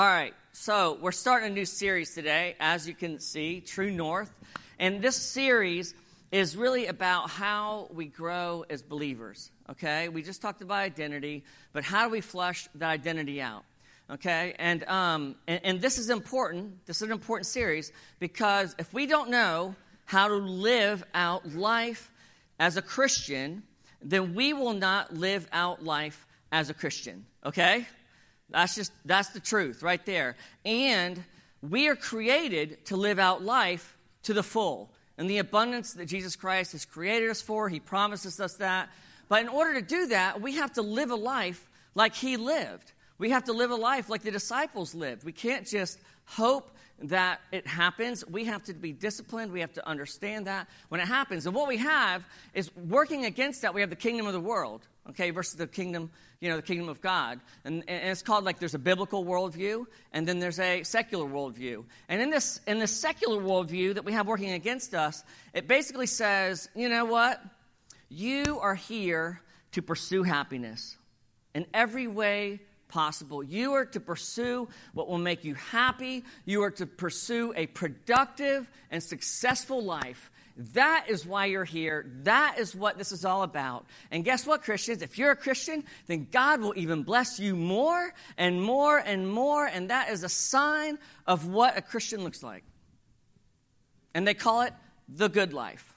All right, so we're starting a new series today, as you can see, True North. And this series is really about how we grow as believers, okay? We just talked about identity, but how do we flush that identity out? Okay, and, um, and, and this is important. This is an important series because if we don't know how to live out life as a Christian, then we will not live out life as a Christian. Okay? That's just, that's the truth right there. And we are created to live out life to the full. And the abundance that Jesus Christ has created us for, He promises us that. But in order to do that, we have to live a life like He lived. We have to live a life like the disciples lived. We can't just hope that it happens. We have to be disciplined. We have to understand that when it happens. And what we have is working against that, we have the kingdom of the world, okay, versus the kingdom, you know, the kingdom of God. And, and it's called like there's a biblical worldview, and then there's a secular worldview. And in this, in this secular worldview that we have working against us, it basically says, you know what? You are here to pursue happiness in every way possible. You are to pursue what will make you happy. You are to pursue a productive and successful life. That is why you're here. That is what this is all about. And guess what, Christians? If you're a Christian, then God will even bless you more and more and more. And that is a sign of what a Christian looks like. And they call it the good life.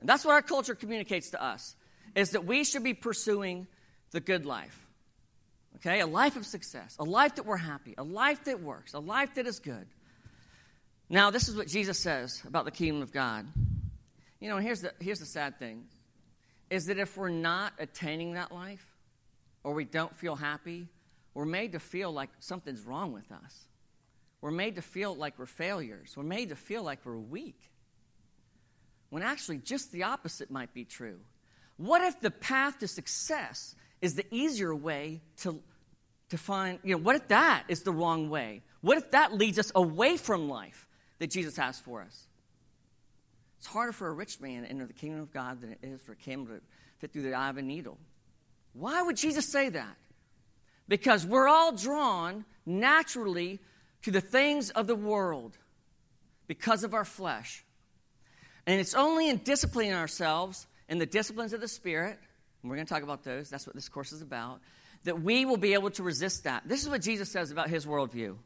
And that's what our culture communicates to us is that we should be pursuing the good life. Okay? A life of success, a life that we're happy, a life that works, a life that is good. Now, this is what Jesus says about the kingdom of God. You know, here's the, here's the sad thing is that if we're not attaining that life, or we don't feel happy, we're made to feel like something's wrong with us. We're made to feel like we're failures. We're made to feel like we're weak. When actually, just the opposite might be true. What if the path to success is the easier way to, to find, you know, what if that is the wrong way? What if that leads us away from life that Jesus has for us? It's harder for a rich man to enter the kingdom of God than it is for a camel to fit through the eye of a needle. Why would Jesus say that? Because we're all drawn naturally to the things of the world because of our flesh. And it's only in disciplining ourselves in the disciplines of the Spirit and we're going to talk about those. That's what this course is about. That we will be able to resist that. This is what Jesus says about his worldview.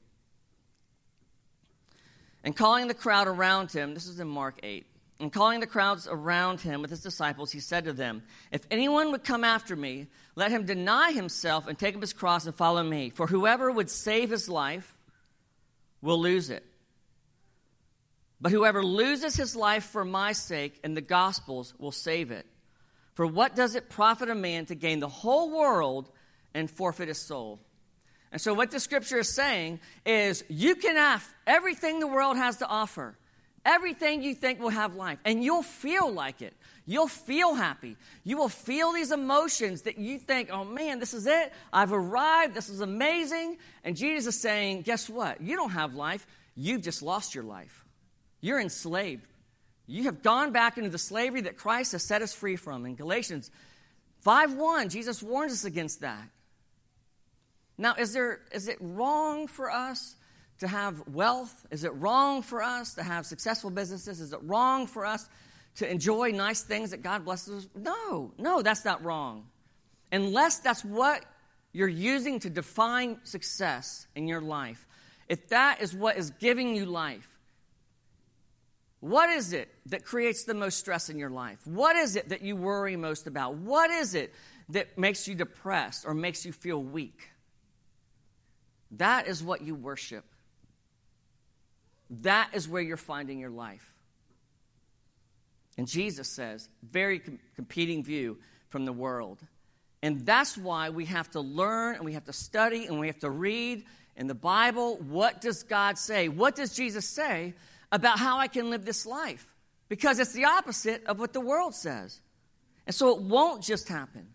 And calling the crowd around him, this is in Mark 8. And calling the crowds around him with his disciples, he said to them, If anyone would come after me, let him deny himself and take up his cross and follow me. For whoever would save his life will lose it. But whoever loses his life for my sake and the gospel's will save it. For what does it profit a man to gain the whole world and forfeit his soul? And so, what the scripture is saying is you can have everything the world has to offer, everything you think will have life, and you'll feel like it. You'll feel happy. You will feel these emotions that you think, oh man, this is it. I've arrived. This is amazing. And Jesus is saying, guess what? You don't have life. You've just lost your life. You're enslaved. You have gone back into the slavery that Christ has set us free from. In Galatians 5:1, Jesus warns us against that. Now, is there is it wrong for us to have wealth? Is it wrong for us to have successful businesses? Is it wrong for us to enjoy nice things that God blesses us? No, no, that's not wrong. Unless that's what you're using to define success in your life. If that is what is giving you life, what is it that creates the most stress in your life? What is it that you worry most about? What is it that makes you depressed or makes you feel weak? That is what you worship. That is where you're finding your life. And Jesus says, very com- competing view from the world. And that's why we have to learn and we have to study and we have to read in the Bible what does God say? What does Jesus say about how I can live this life because it's the opposite of what the world says. And so it won't just happen.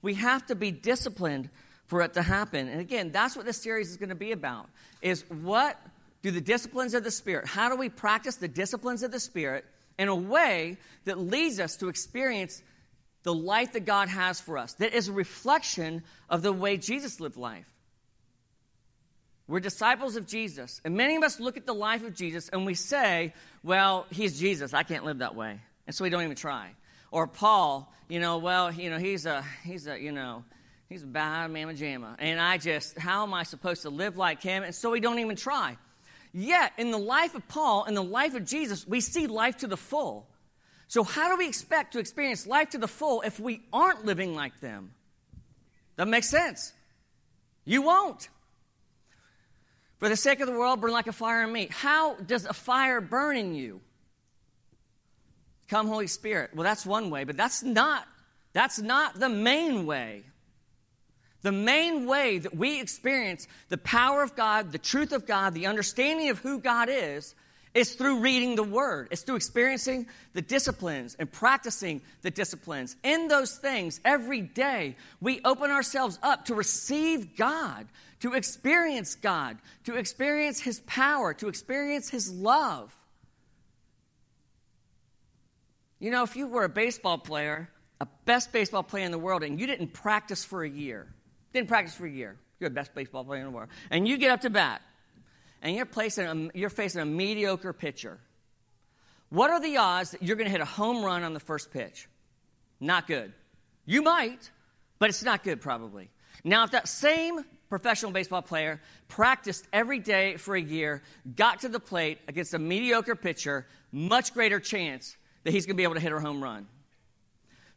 We have to be disciplined for it to happen. And again, that's what this series is going to be about is what do the disciplines of the spirit, how do we practice the disciplines of the spirit in a way that leads us to experience the life that God has for us, that is a reflection of the way Jesus lived life. We're disciples of Jesus. And many of us look at the life of Jesus and we say, well, he's Jesus. I can't live that way. And so we don't even try. Or Paul, you know, well, you know, he's a, he's a, you know, he's a bad mamma jamma. And I just, how am I supposed to live like him? And so we don't even try. Yet, in the life of Paul in the life of Jesus, we see life to the full. So, how do we expect to experience life to the full if we aren't living like them? That makes sense. You won't. For the sake of the world, burn like a fire in me. How does a fire burn in you? Come, Holy Spirit. Well, that's one way, but that's not that's not the main way. The main way that we experience the power of God, the truth of God, the understanding of who God is, is through reading the Word. It's through experiencing the disciplines and practicing the disciplines. In those things, every day, we open ourselves up to receive God, to experience God, to experience His power, to experience His love. You know, if you were a baseball player, a best baseball player in the world, and you didn't practice for a year, didn't practice for a year, you're the best baseball player in the world, and you get up to bat, and you're, placing you're facing a mediocre pitcher, what are the odds that you're going to hit a home run on the first pitch? Not good. You might, but it's not good probably. Now, if that same professional baseball player, practiced every day for a year, got to the plate against a mediocre pitcher, much greater chance that he's going to be able to hit a home run.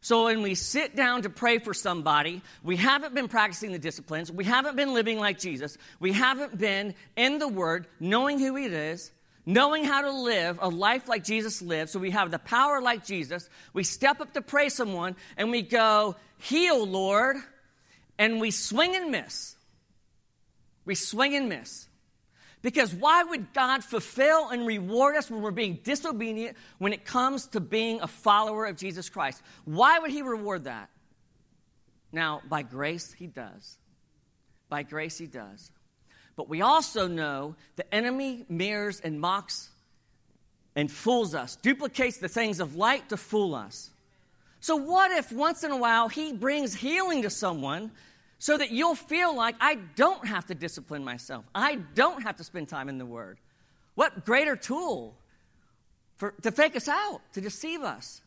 So when we sit down to pray for somebody, we haven't been practicing the disciplines, we haven't been living like Jesus, we haven't been in the Word, knowing who He is, knowing how to live a life like Jesus lived, so we have the power like Jesus. We step up to pray someone and we go, Heal, Lord, and we swing and miss. We swing and miss. Because why would God fulfill and reward us when we're being disobedient when it comes to being a follower of Jesus Christ? Why would He reward that? Now, by grace, He does. By grace, He does. But we also know the enemy mirrors and mocks and fools us, duplicates the things of light to fool us. So, what if once in a while He brings healing to someone so that you'll feel like I don't have to discipline myself. I don't have to spend time in the Word. What greater tool for, to fake us out, to deceive us?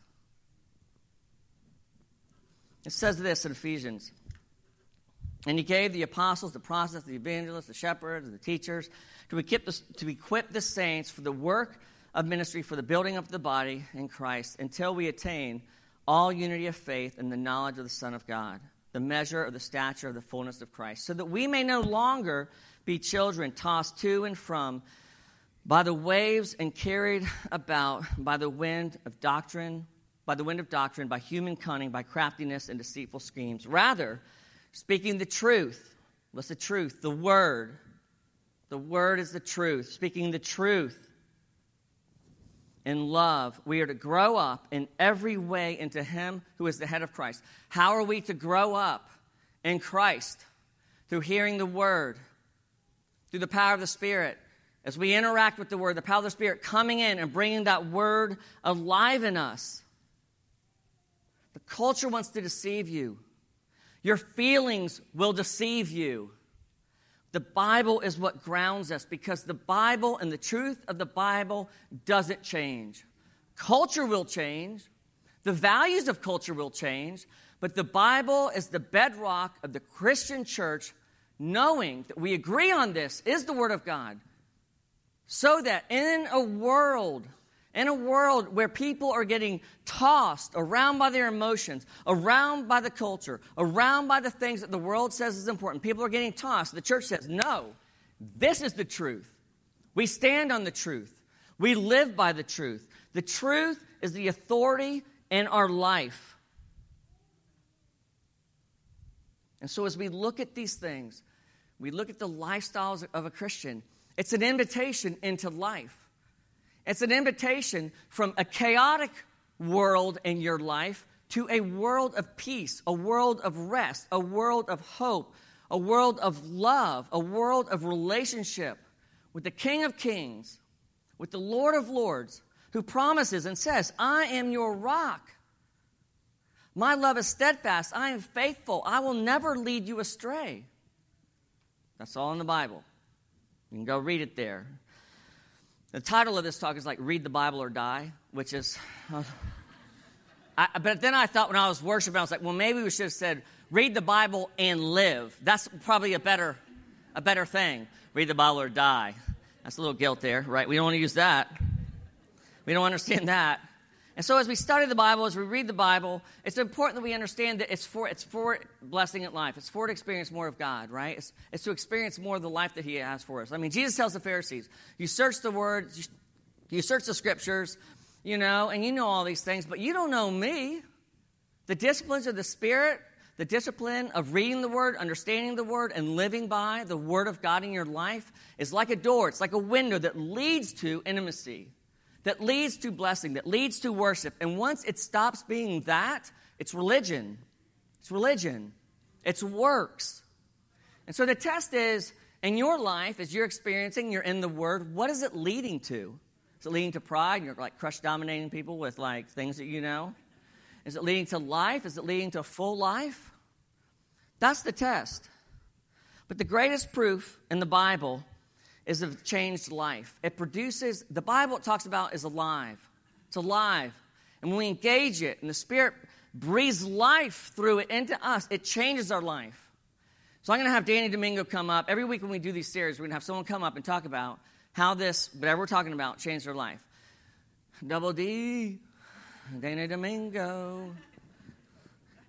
It says this in Ephesians. And he gave the apostles, the prophets, the evangelists, the shepherds, the teachers to equip, the, to equip the saints for the work of ministry, for the building up of the body in Christ, until we attain all unity of faith and the knowledge of the Son of God the measure of the stature of the fullness of Christ, so that we may no longer be children tossed to and from by the waves and carried about by the wind of doctrine, by the wind of doctrine, by human cunning, by craftiness and deceitful schemes. Rather, speaking the truth, what's the truth? The word. The word is the truth. Speaking the truth in love, we are to grow up in every way into Him who is the head of Christ. How are we to grow up in Christ? Through hearing the Word, through the power of the Spirit. As we interact with the Word, the power of the Spirit coming in and bringing that Word alive in us. The culture wants to deceive you, your feelings will deceive you. The Bible is what grounds us because the Bible and the truth of the Bible doesn't change. Culture will change, the values of culture will change, but the Bible is the bedrock of the Christian church, knowing that we agree on this is the Word of God. So that in a world in a world where people are getting tossed around by their emotions, around by the culture, around by the things that the world says is important, people are getting tossed. The church says, no, this is the truth. We stand on the truth. We live by the truth. The truth is the authority in our life. And so, as we look at these things, we look at the lifestyles of a Christian, it's an invitation into life. It's an invitation from a chaotic world in your life to a world of peace, a world of rest, a world of hope, a world of love, a world of relationship with the King of Kings, with the Lord of Lords, who promises and says, I am your rock. My love is steadfast. I am faithful. I will never lead you astray. That's all in the Bible. You can go read it there. The title of this talk is like Read the Bible or Die, which is. Uh, I, but then I thought when I was worshiping, I was like, well, maybe we should have said, Read the Bible and live. That's probably a better, a better thing. Read the Bible or die. That's a little guilt there, right? We don't want to use that. We don't understand that. And so, as we study the Bible, as we read the Bible, it's important that we understand that it's for, it's for blessing in life. It's for to experience more of God, right? It's, it's to experience more of the life that He has for us. I mean, Jesus tells the Pharisees, you search the Word, you, you search the Scriptures, you know, and you know all these things, but you don't know me. The disciplines of the Spirit, the discipline of reading the Word, understanding the Word, and living by the Word of God in your life is like a door, it's like a window that leads to intimacy that leads to blessing, that leads to worship. And once it stops being that, it's religion. It's religion. It's works. And so the test is in your life, as you're experiencing, you're in the Word, what is it leading to? Is it leading to pride? You're like crush dominating people with like things that you know? Is it leading to life? Is it leading to full life? That's the test. But the greatest proof in the Bible is a changed life. It produces, the Bible it talks about is alive. It's alive. And when we engage it and the Spirit breathes life through it into us, it changes our life. So I'm going to have Danny Domingo come up. Every week when we do these series, we're going to have someone come up and talk about how this, whatever we're talking about, changed their life. Double D, Danny Domingo.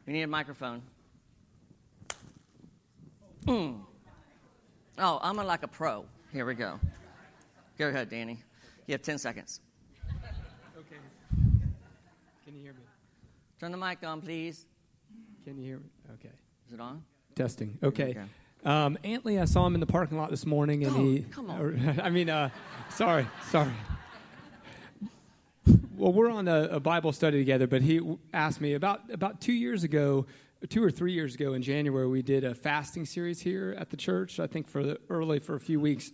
We need a microphone. Mm. Oh, I'm like a pro. Here we go. Go ahead, Danny. You have 10 seconds. Okay. Can you hear me? Turn the mic on, please. Can you hear me? Okay. Is it on? Testing. Okay. Um, Antley, I saw him in the parking lot this morning, and oh, he. Come on. I mean, uh, sorry, sorry. Well, we're on a, a, Bible study together, but he asked me about about two years ago, two or three years ago in January, we did a fasting series here at the church. I think for the, early for a few weeks,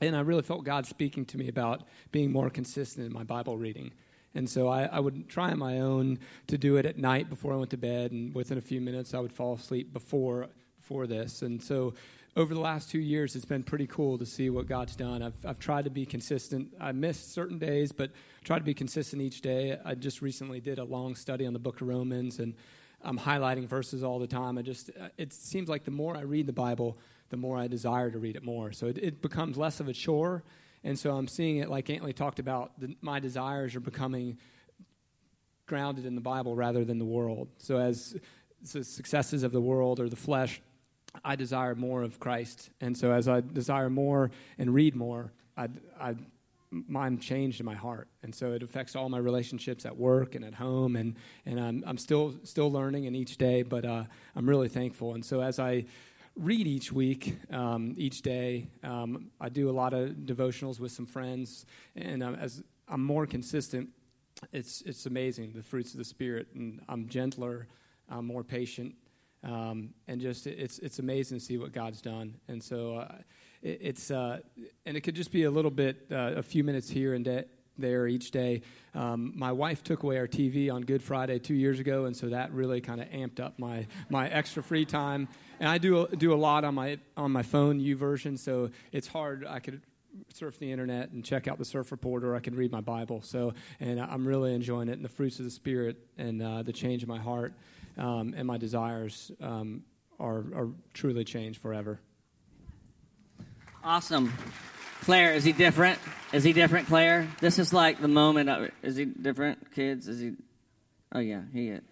and I really felt God speaking to me about being more consistent in my Bible reading. And so I, I, would try on my own to do it at night before I went to bed, and within a few minutes I would fall asleep before before this. And so over the last two years, it's been pretty cool to see what God's done. I've, I've tried to be consistent. I missed certain days, but tried to be consistent each day. I just recently did a long study on the book of Romans, and I'm highlighting verses all the time. I just uh, it seems like the more I read the Bible, the more I desire to read it more. So it, it becomes less of a chore. And so I'm seeing it like Antley talked about, the, my desires are becoming grounded in the Bible rather than the world. So as the successes of the world or the flesh, I desire more of Christ. And so as I desire more and read more, I, I mine changed in my heart and so it affects all my relationships at work and at home and, and I'm, I'm still still learning in each day but uh, i'm really thankful and so as i read each week, um, each day. Um, I do a lot of devotionals with some friends, and um, as I'm more consistent, it's it's amazing the fruits of the spirit, and I'm gentler, I'm more patient, um, and just it's it's amazing to see what God's done. And so uh, it, it's uh, and it could just be a little bit, uh, a few minutes here and there there each day. Um, my wife took away our TV on Good Friday two years ago, and so that really kind of amped up my, my extra free time. And I do do a lot on my on my phone YouVersion, so it's hard. I could surf the internet and check out the surf report, or I can read my Bible. So, and I'm really enjoying it, and the fruits of the Spirit and uh, the change in my heart um, and my desires um, are, are truly changed forever. Awesome. Claire, is he different? Is he different, Claire? This is like the moment. Of, is he different, kids? Is he? Oh yeah, he is.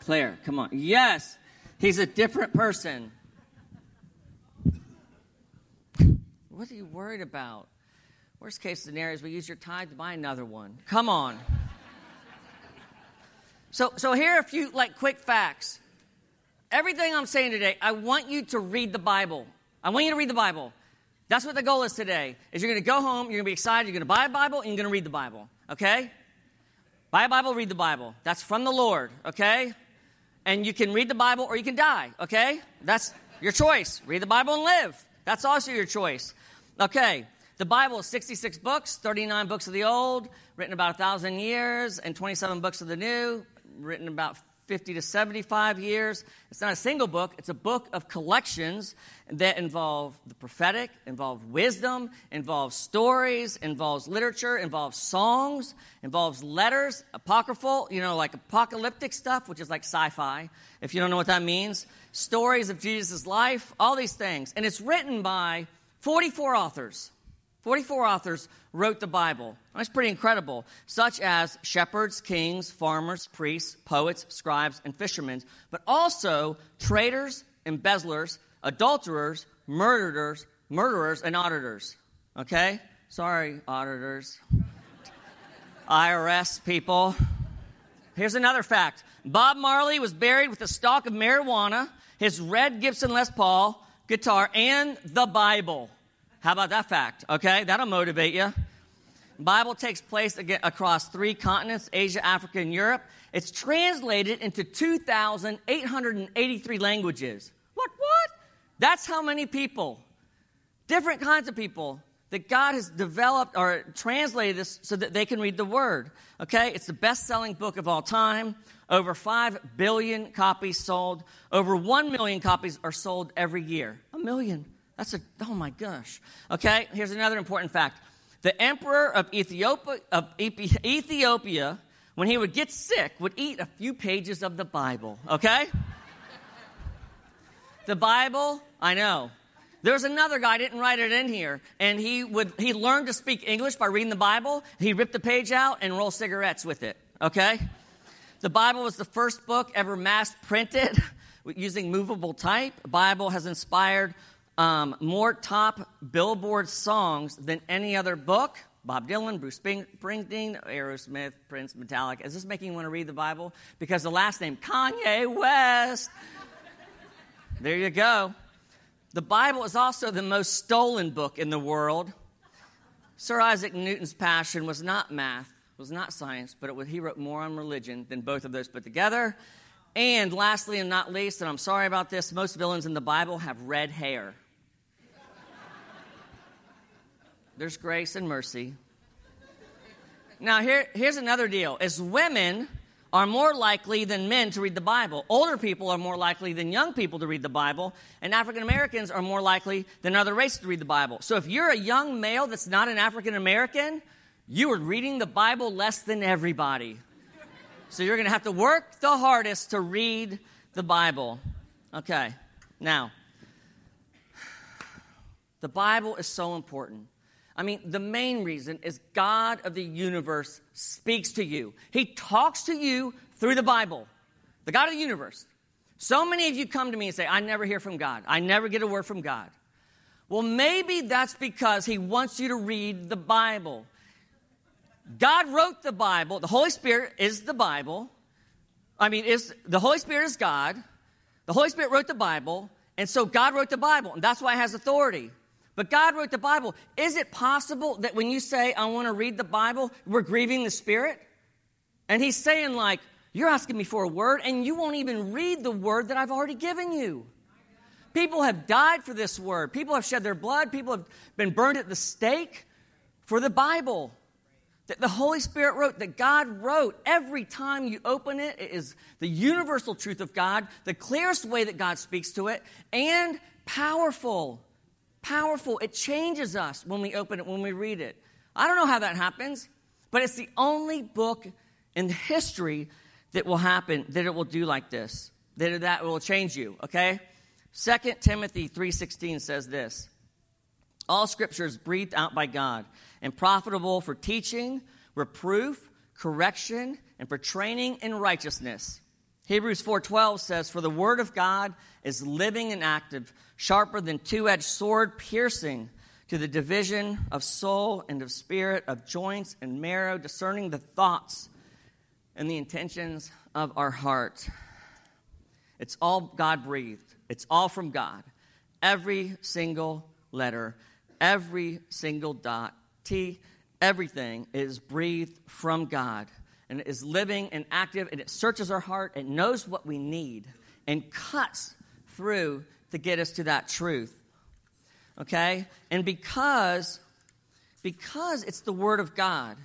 Claire, come on. Yes, he's a different person. What are you worried about? Worst case scenario is we use your tithe to buy another one. Come on. So, so here are a few like quick facts. Everything I'm saying today, I want you to read the Bible. I want you to read the Bible. That's what the goal is today. Is you're going to go home, you're going to be excited, you're going to buy a Bible, and you're going to read the Bible. Okay? Buy a Bible, read the Bible. That's from the Lord. Okay? And you can read the Bible or you can die. Okay? That's your choice. Read the Bible and live. That's also your choice. Okay. The Bible is 66 books, 39 books of the Old, written about a thousand years, and 27 books of the New, written about 50 to 75 years. It's not a single book, it's a book of collections that involve the prophetic, involve wisdom, involves stories, involves literature, involves songs, involves letters, apocryphal, you know, like apocalyptic stuff, which is like sci fi, if you don't know what that means, stories of Jesus' life, all these things. And it's written by 44 authors. 44 authors wrote the Bible. That's pretty incredible, such as shepherds, kings, farmers, priests, poets, scribes, and fishermen, but also traitors, embezzlers, adulterers, murderers, murderers, and auditors. Okay? Sorry, auditors. IRS people. Here's another fact Bob Marley was buried with a stalk of marijuana, his red Gibson Les Paul guitar, and the Bible. How about that fact? Okay, that'll motivate you. Bible takes place across three continents Asia, Africa, and Europe. It's translated into 2,883 languages. What, what? That's how many people, different kinds of people, that God has developed or translated this so that they can read the Word. Okay? It's the best selling book of all time. Over 5 billion copies sold. Over 1 million copies are sold every year. A million. That's a, oh my gosh. Okay, here's another important fact. The emperor of Ethiopia, of Ethiopia, when he would get sick, would eat a few pages of the Bible. Okay? the Bible, I know. There's another guy, didn't write it in here, and he would he learned to speak English by reading the Bible. He ripped the page out and rolled cigarettes with it. Okay? The Bible was the first book ever mass printed using movable type. The Bible has inspired um, more top Billboard songs than any other book. Bob Dylan, Bruce Springsteen, Aerosmith, Prince, Metallica. Is this making you want to read the Bible? Because the last name, Kanye West. there you go. The Bible is also the most stolen book in the world. Sir Isaac Newton's passion was not math, was not science, but was, he wrote more on religion than both of those put together. And lastly and not least, and I'm sorry about this, most villains in the Bible have red hair. There's grace and mercy. Now, here, here's another deal. As women are more likely than men to read the Bible, older people are more likely than young people to read the Bible, and African Americans are more likely than other races to read the Bible. So if you're a young male that's not an African American, you are reading the Bible less than everybody. So you're going to have to work the hardest to read the Bible. Okay, now, the Bible is so important. I mean, the main reason is God of the universe speaks to you. He talks to you through the Bible, the God of the universe. So many of you come to me and say, I never hear from God. I never get a word from God. Well, maybe that's because He wants you to read the Bible. God wrote the Bible. The Holy Spirit is the Bible. I mean, is the Holy Spirit is God. The Holy Spirit wrote the Bible, and so God wrote the Bible, and that's why it has authority. But God wrote the Bible. Is it possible that when you say, I want to read the Bible, we're grieving the Spirit? And He's saying, like, you're asking me for a word, and you won't even read the word that I've already given you. People have died for this word. People have shed their blood. People have been burned at the stake for the Bible. That the Holy Spirit wrote, that God wrote. Every time you open it, it is the universal truth of God, the clearest way that God speaks to it, and powerful powerful. It changes us when we open it, when we read it. I don't know how that happens, but it's the only book in history that will happen, that it will do like this, that that will change you, okay? 2 Timothy 3.16 says this, All scripture is breathed out by God and profitable for teaching, reproof, correction, and for training in righteousness. Hebrews 4:12 says for the word of God is living and active sharper than two-edged sword piercing to the division of soul and of spirit of joints and marrow discerning the thoughts and the intentions of our heart. It's all God breathed. It's all from God. Every single letter, every single dot, T, everything is breathed from God and it is living and active and it searches our heart. It knows what we need and cuts through to get us to that truth. Okay? And because because it's the word of God,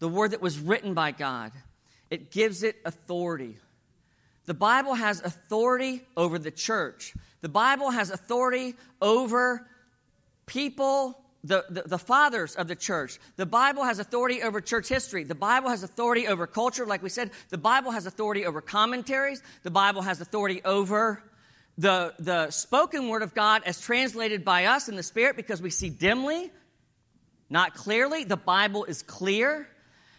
the word that was written by God, it gives it authority. The Bible has authority over the church. The Bible has authority over people, the, the, the, fathers of the church. The Bible has authority over church history. The Bible has authority over culture, like we said. The Bible has authority over commentaries. The Bible has authority over the, the spoken word of God as translated by us in the Spirit because we see dimly, not clearly. The Bible is clear.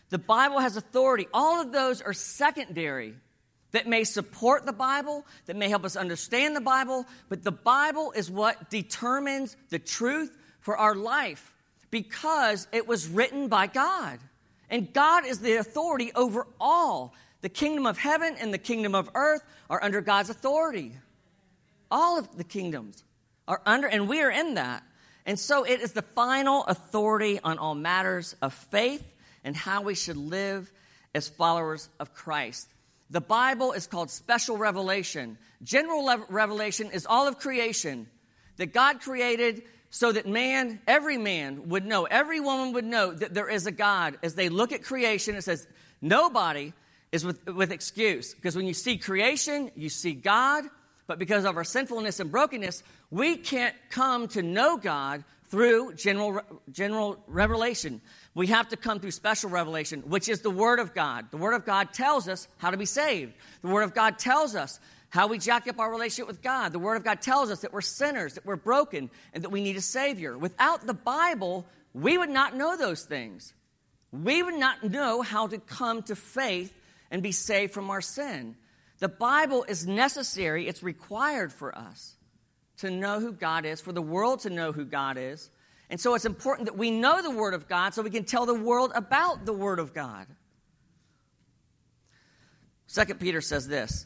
The Bible has authority. All of those are secondary that may support the Bible, that may help us understand the Bible, but the Bible is what determines the truth for our life because it was written by God. And God is the authority over all. The kingdom of heaven and the kingdom of earth are under God's authority. All of the kingdoms are under, and we are in that. And so it is the final authority on all matters of faith and how we should live as followers of Christ. The Bible is called special revelation. General revelation is all of creation that God created so that man, every man would know, every woman would know that there is a God. As they look at creation, it says nobody is with, with excuse. Because when you see creation, you see God, but because of our sinfulness and brokenness, we can't come to know God through general, general revelation. We have to come through special revelation, which is the Word of God. The Word of God tells us how to be saved. The Word of God tells us how we jack up our relationship with God. The Word of God tells us that we're sinners, that we're broken, and that we need a Savior. Without the Bible, we would not know those things. We would not know how to come to faith and be saved from our sin. The Bible is necessary, it's required for us to know who God is, for the world to know who God is. And so it's important that we know the Word of God so we can tell the world about the Word of God. Second Peter says this,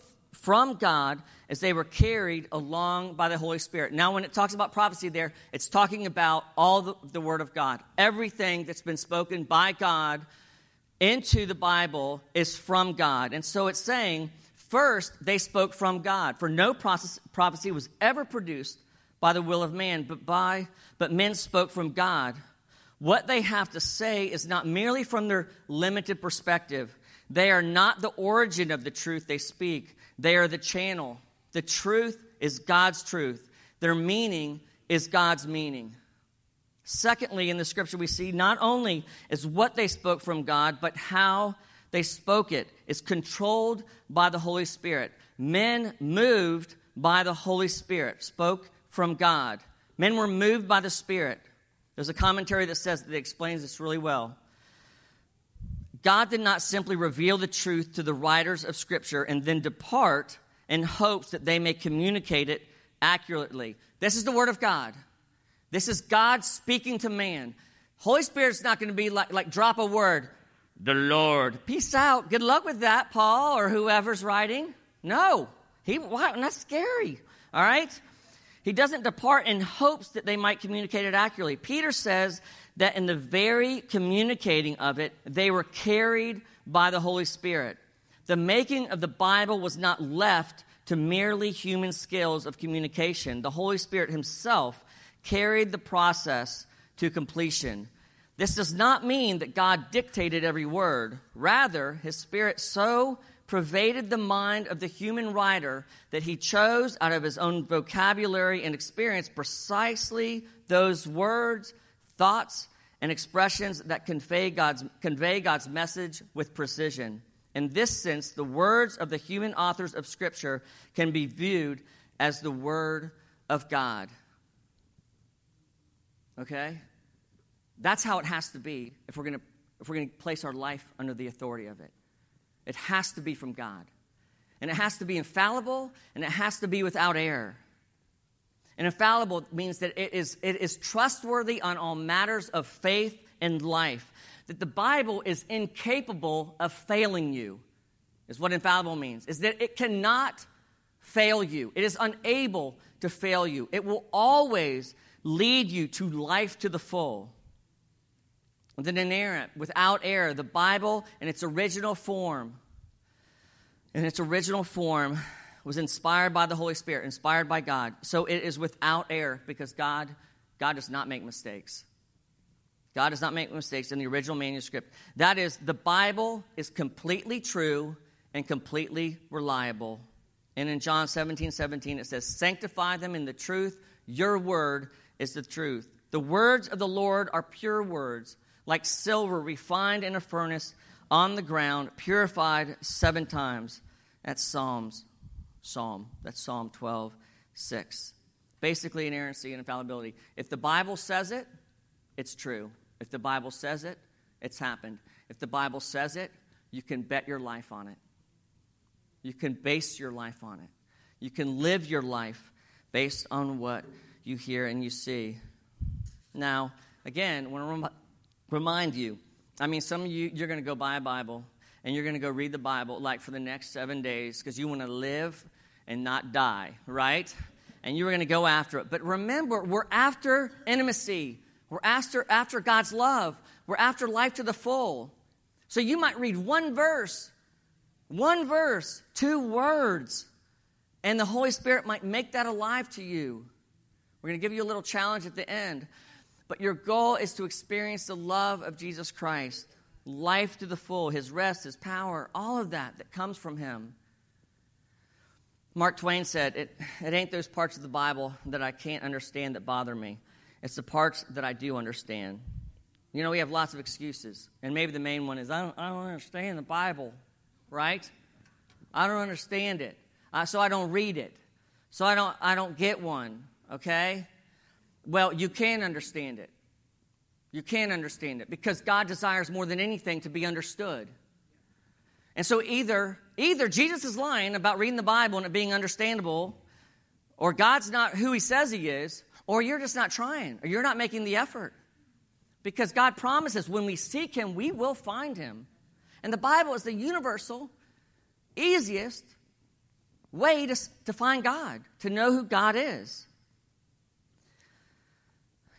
from God as they were carried along by the Holy Spirit. Now, when it talks about prophecy there, it's talking about all the, the Word of God. Everything that's been spoken by God into the Bible is from God. And so it's saying, first, they spoke from God. For no prophecy was ever produced by the will of man, but by but men spoke from God. What they have to say is not merely from their limited perspective. They are not the origin of the truth they speak. They are the channel. The truth is God's truth. Their meaning is God's meaning. Secondly, in the scripture, we see not only is what they spoke from God, but how they spoke it is controlled by the Holy Spirit. Men moved by the Holy Spirit spoke from God. Men were moved by the Spirit. There's a commentary that says that explains this really well. God did not simply reveal the truth to the writers of Scripture and then depart in hopes that they may communicate it accurately. This is the Word of God. This is God speaking to man. Holy Spirit's not going to be like, like drop a word, the Lord. Peace out. Good luck with that, Paul or whoever's writing. No. He, why? That's scary. All right? He doesn't depart in hopes that they might communicate it accurately. Peter says that in the very communicating of it, they were carried by the Holy Spirit. The making of the Bible was not left to merely human skills of communication. The Holy Spirit Himself carried the process to completion. This does not mean that God dictated every word. Rather, His Spirit so pervaded the mind of the human writer that he chose out of his own vocabulary and experience precisely those words, thoughts, and expressions that convey God's, convey God's message with precision. In this sense, the words of the human authors of Scripture can be viewed as the Word of God. Okay? That's how it has to be if we're going to if we're going to place our life under the authority of it. It has to be from God. And it has to be infallible and it has to be without error. And infallible means that it is, it is trustworthy on all matters of faith and life. That the Bible is incapable of failing you, is what infallible means. Is that it cannot fail you. It is unable to fail you. It will always lead you to life to the full. Inerrant, without error, the Bible in its original form, in its original form, was inspired by the Holy Spirit, inspired by God. So it is without error because God, God does not make mistakes. God does not make mistakes in the original manuscript. That is, the Bible is completely true and completely reliable. And in John 17 17, it says, Sanctify them in the truth. Your word is the truth. The words of the Lord are pure words, like silver refined in a furnace on the ground, purified seven times. That's Psalms. Psalm. That's Psalm 12, 6. Basically, inerrancy and infallibility. If the Bible says it, it's true. If the Bible says it, it's happened. If the Bible says it, you can bet your life on it. You can base your life on it. You can live your life based on what you hear and you see. Now, again, I want to remind you I mean, some of you, you're going to go buy a Bible and you're going to go read the Bible like for the next seven days because you want to live and not die, right? And you're going to go after it. But remember, we're after intimacy. We're after, after God's love. We're after life to the full. So you might read one verse, one verse, two words, and the Holy Spirit might make that alive to you. We're going to give you a little challenge at the end. But your goal is to experience the love of Jesus Christ, life to the full, his rest, his power, all of that that comes from him. Mark Twain said, it, it ain't those parts of the Bible that I can't understand that bother me. It's the parts that I do understand. You know, we have lots of excuses. And maybe the main one is I don't, I don't understand the Bible, right? I don't understand it. Uh, so I don't read it. So I don't, I don't get one, okay? Well, you can understand it. You can't understand it because God desires more than anything to be understood. And so either either Jesus is lying about reading the Bible and it being understandable, or God's not who he says he is, or you're just not trying, or you're not making the effort. Because God promises when we seek Him, we will find Him. And the Bible is the universal, easiest way to, to find God, to know who God is.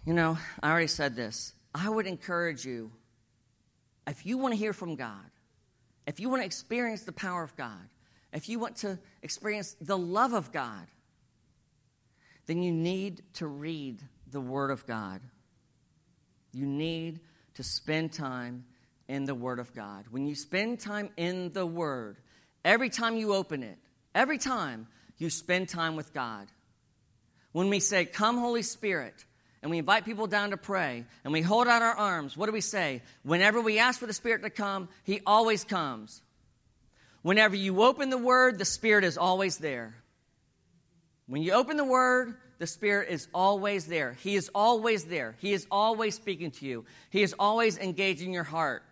You know, I already said this. I would encourage you, if you want to hear from God, if you want to experience the power of God, if you want to experience the love of God, then you need to read the Word of God. You need to spend time in the Word of God. When you spend time in the Word, every time you open it, every time you spend time with God. When we say, Come, Holy Spirit, and we invite people down to pray, and we hold out our arms, what do we say? Whenever we ask for the Spirit to come, He always comes. Whenever you open the Word, the Spirit is always there. When you open the Word, the Spirit is always there. He is always there. He is always speaking to you. He is always engaging your heart.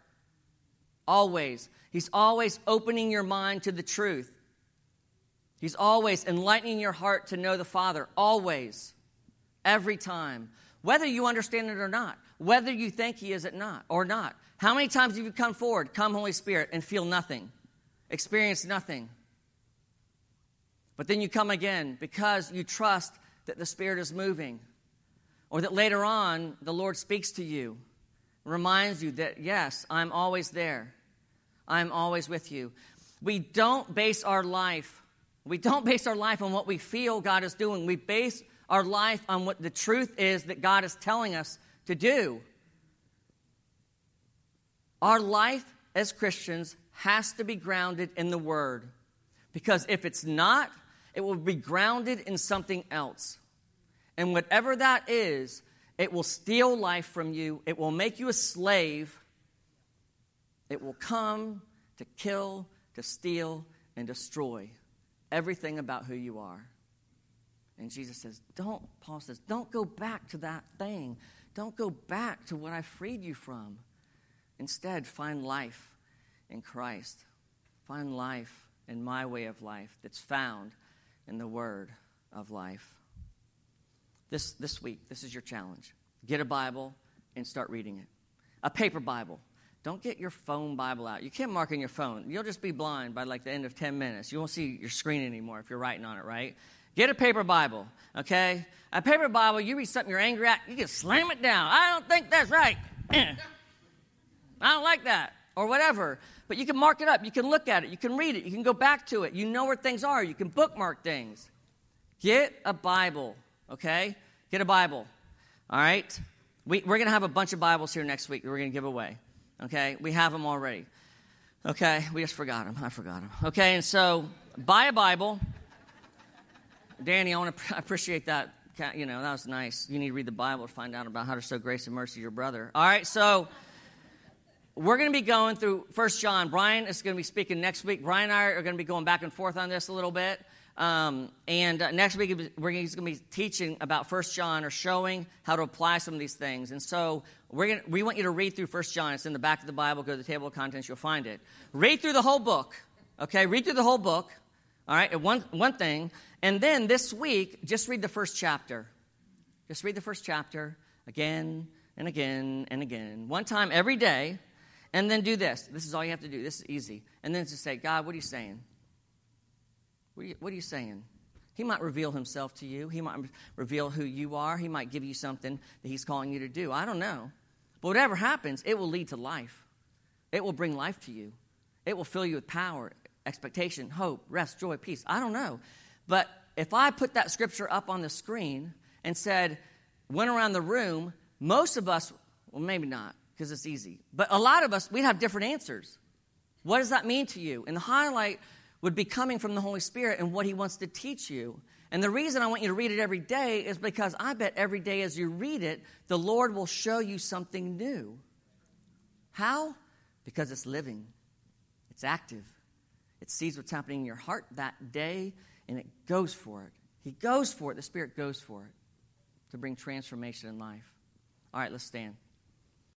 Always. He's always opening your mind to the truth. He's always enlightening your heart to know the Father. Always. Every time. Whether you understand it or not. Whether you think He is it not or not. How many times have you come forward, come Holy Spirit, and feel nothing? Experience nothing. But then you come again because you trust that the Spirit is moving. Or that later on, the Lord speaks to you, reminds you that, yes, I'm always there. I'm always with you. We don't base our life, we don't base our life on what we feel God is doing. We base our life on what the truth is that God is telling us to do. Our life as Christians has to be grounded in the Word. Because if it's not, it will be grounded in something else. And whatever that is, it will steal life from you, it will make you a slave. It will come to kill, to steal, and destroy everything about who you are. And Jesus says, Don't, Paul says, don't go back to that thing. Don't go back to what I freed you from. Instead, find life in Christ. Find life in my way of life that's found in the word of life. This, this week, this is your challenge. Get a Bible and start reading it. A paper Bible. don't get your phone Bible out. You can't mark on your phone. You'll just be blind by like the end of 10 minutes. You won't see your screen anymore if you're writing on it, right? Get a paper Bible, okay? A paper Bible, you read something you're angry at, you can slam it down. I don't think that's right. I don't like that, or whatever. But you can mark it up. You can look at it. You can read it. You can go back to it. You know where things are. You can bookmark things. Get a Bible, okay? Get a Bible, all right? We, are going to have a bunch of Bibles here next week we're going to give away, okay? We have them already, okay? We just forgot them. I forgot them, okay? And so buy a Bible. Danny, I want to appreciate that. You know, that was nice. You need to read the Bible to find out about how to show grace and mercy to your brother. All right, so we're going to be going through First John. Brian is going to be speaking next week. Brian and I are going to be going back and forth on this a little bit. Um, and uh, next week, we're going to be teaching about First John or showing how to apply some of these things. And so we're gonna, we want you to read through First John. It's in the back of the Bible. Go to the table of contents, you'll find it. Read through the whole book. Okay, read through the whole book. All right, one, one thing. And then this week, just read the first chapter. Just read the first chapter again and again and again. One time every day. And then do this. This is all you have to do. This is easy. And then just say, God, what are you saying? What are you, what are you saying? He might reveal himself to you. He might reveal who you are. He might give you something that he's calling you to do. I don't know. But whatever happens, it will lead to life. It will bring life to you. It will fill you with power, expectation, hope, rest, joy, peace. I don't know. But if I put that scripture up on the screen and said, went around the room, most of us, well, maybe not, because it's easy, but a lot of us, we'd have different answers. What does that mean to you? And the highlight would be coming from the Holy Spirit and what He wants to teach you. And the reason I want you to read it every day is because I bet every day as you read it, the Lord will show you something new. How? Because it's living, it's active, it sees what's happening in your heart that day, and it goes for it. He goes for it. The Spirit goes for it to bring transformation in life. All right, let's stand.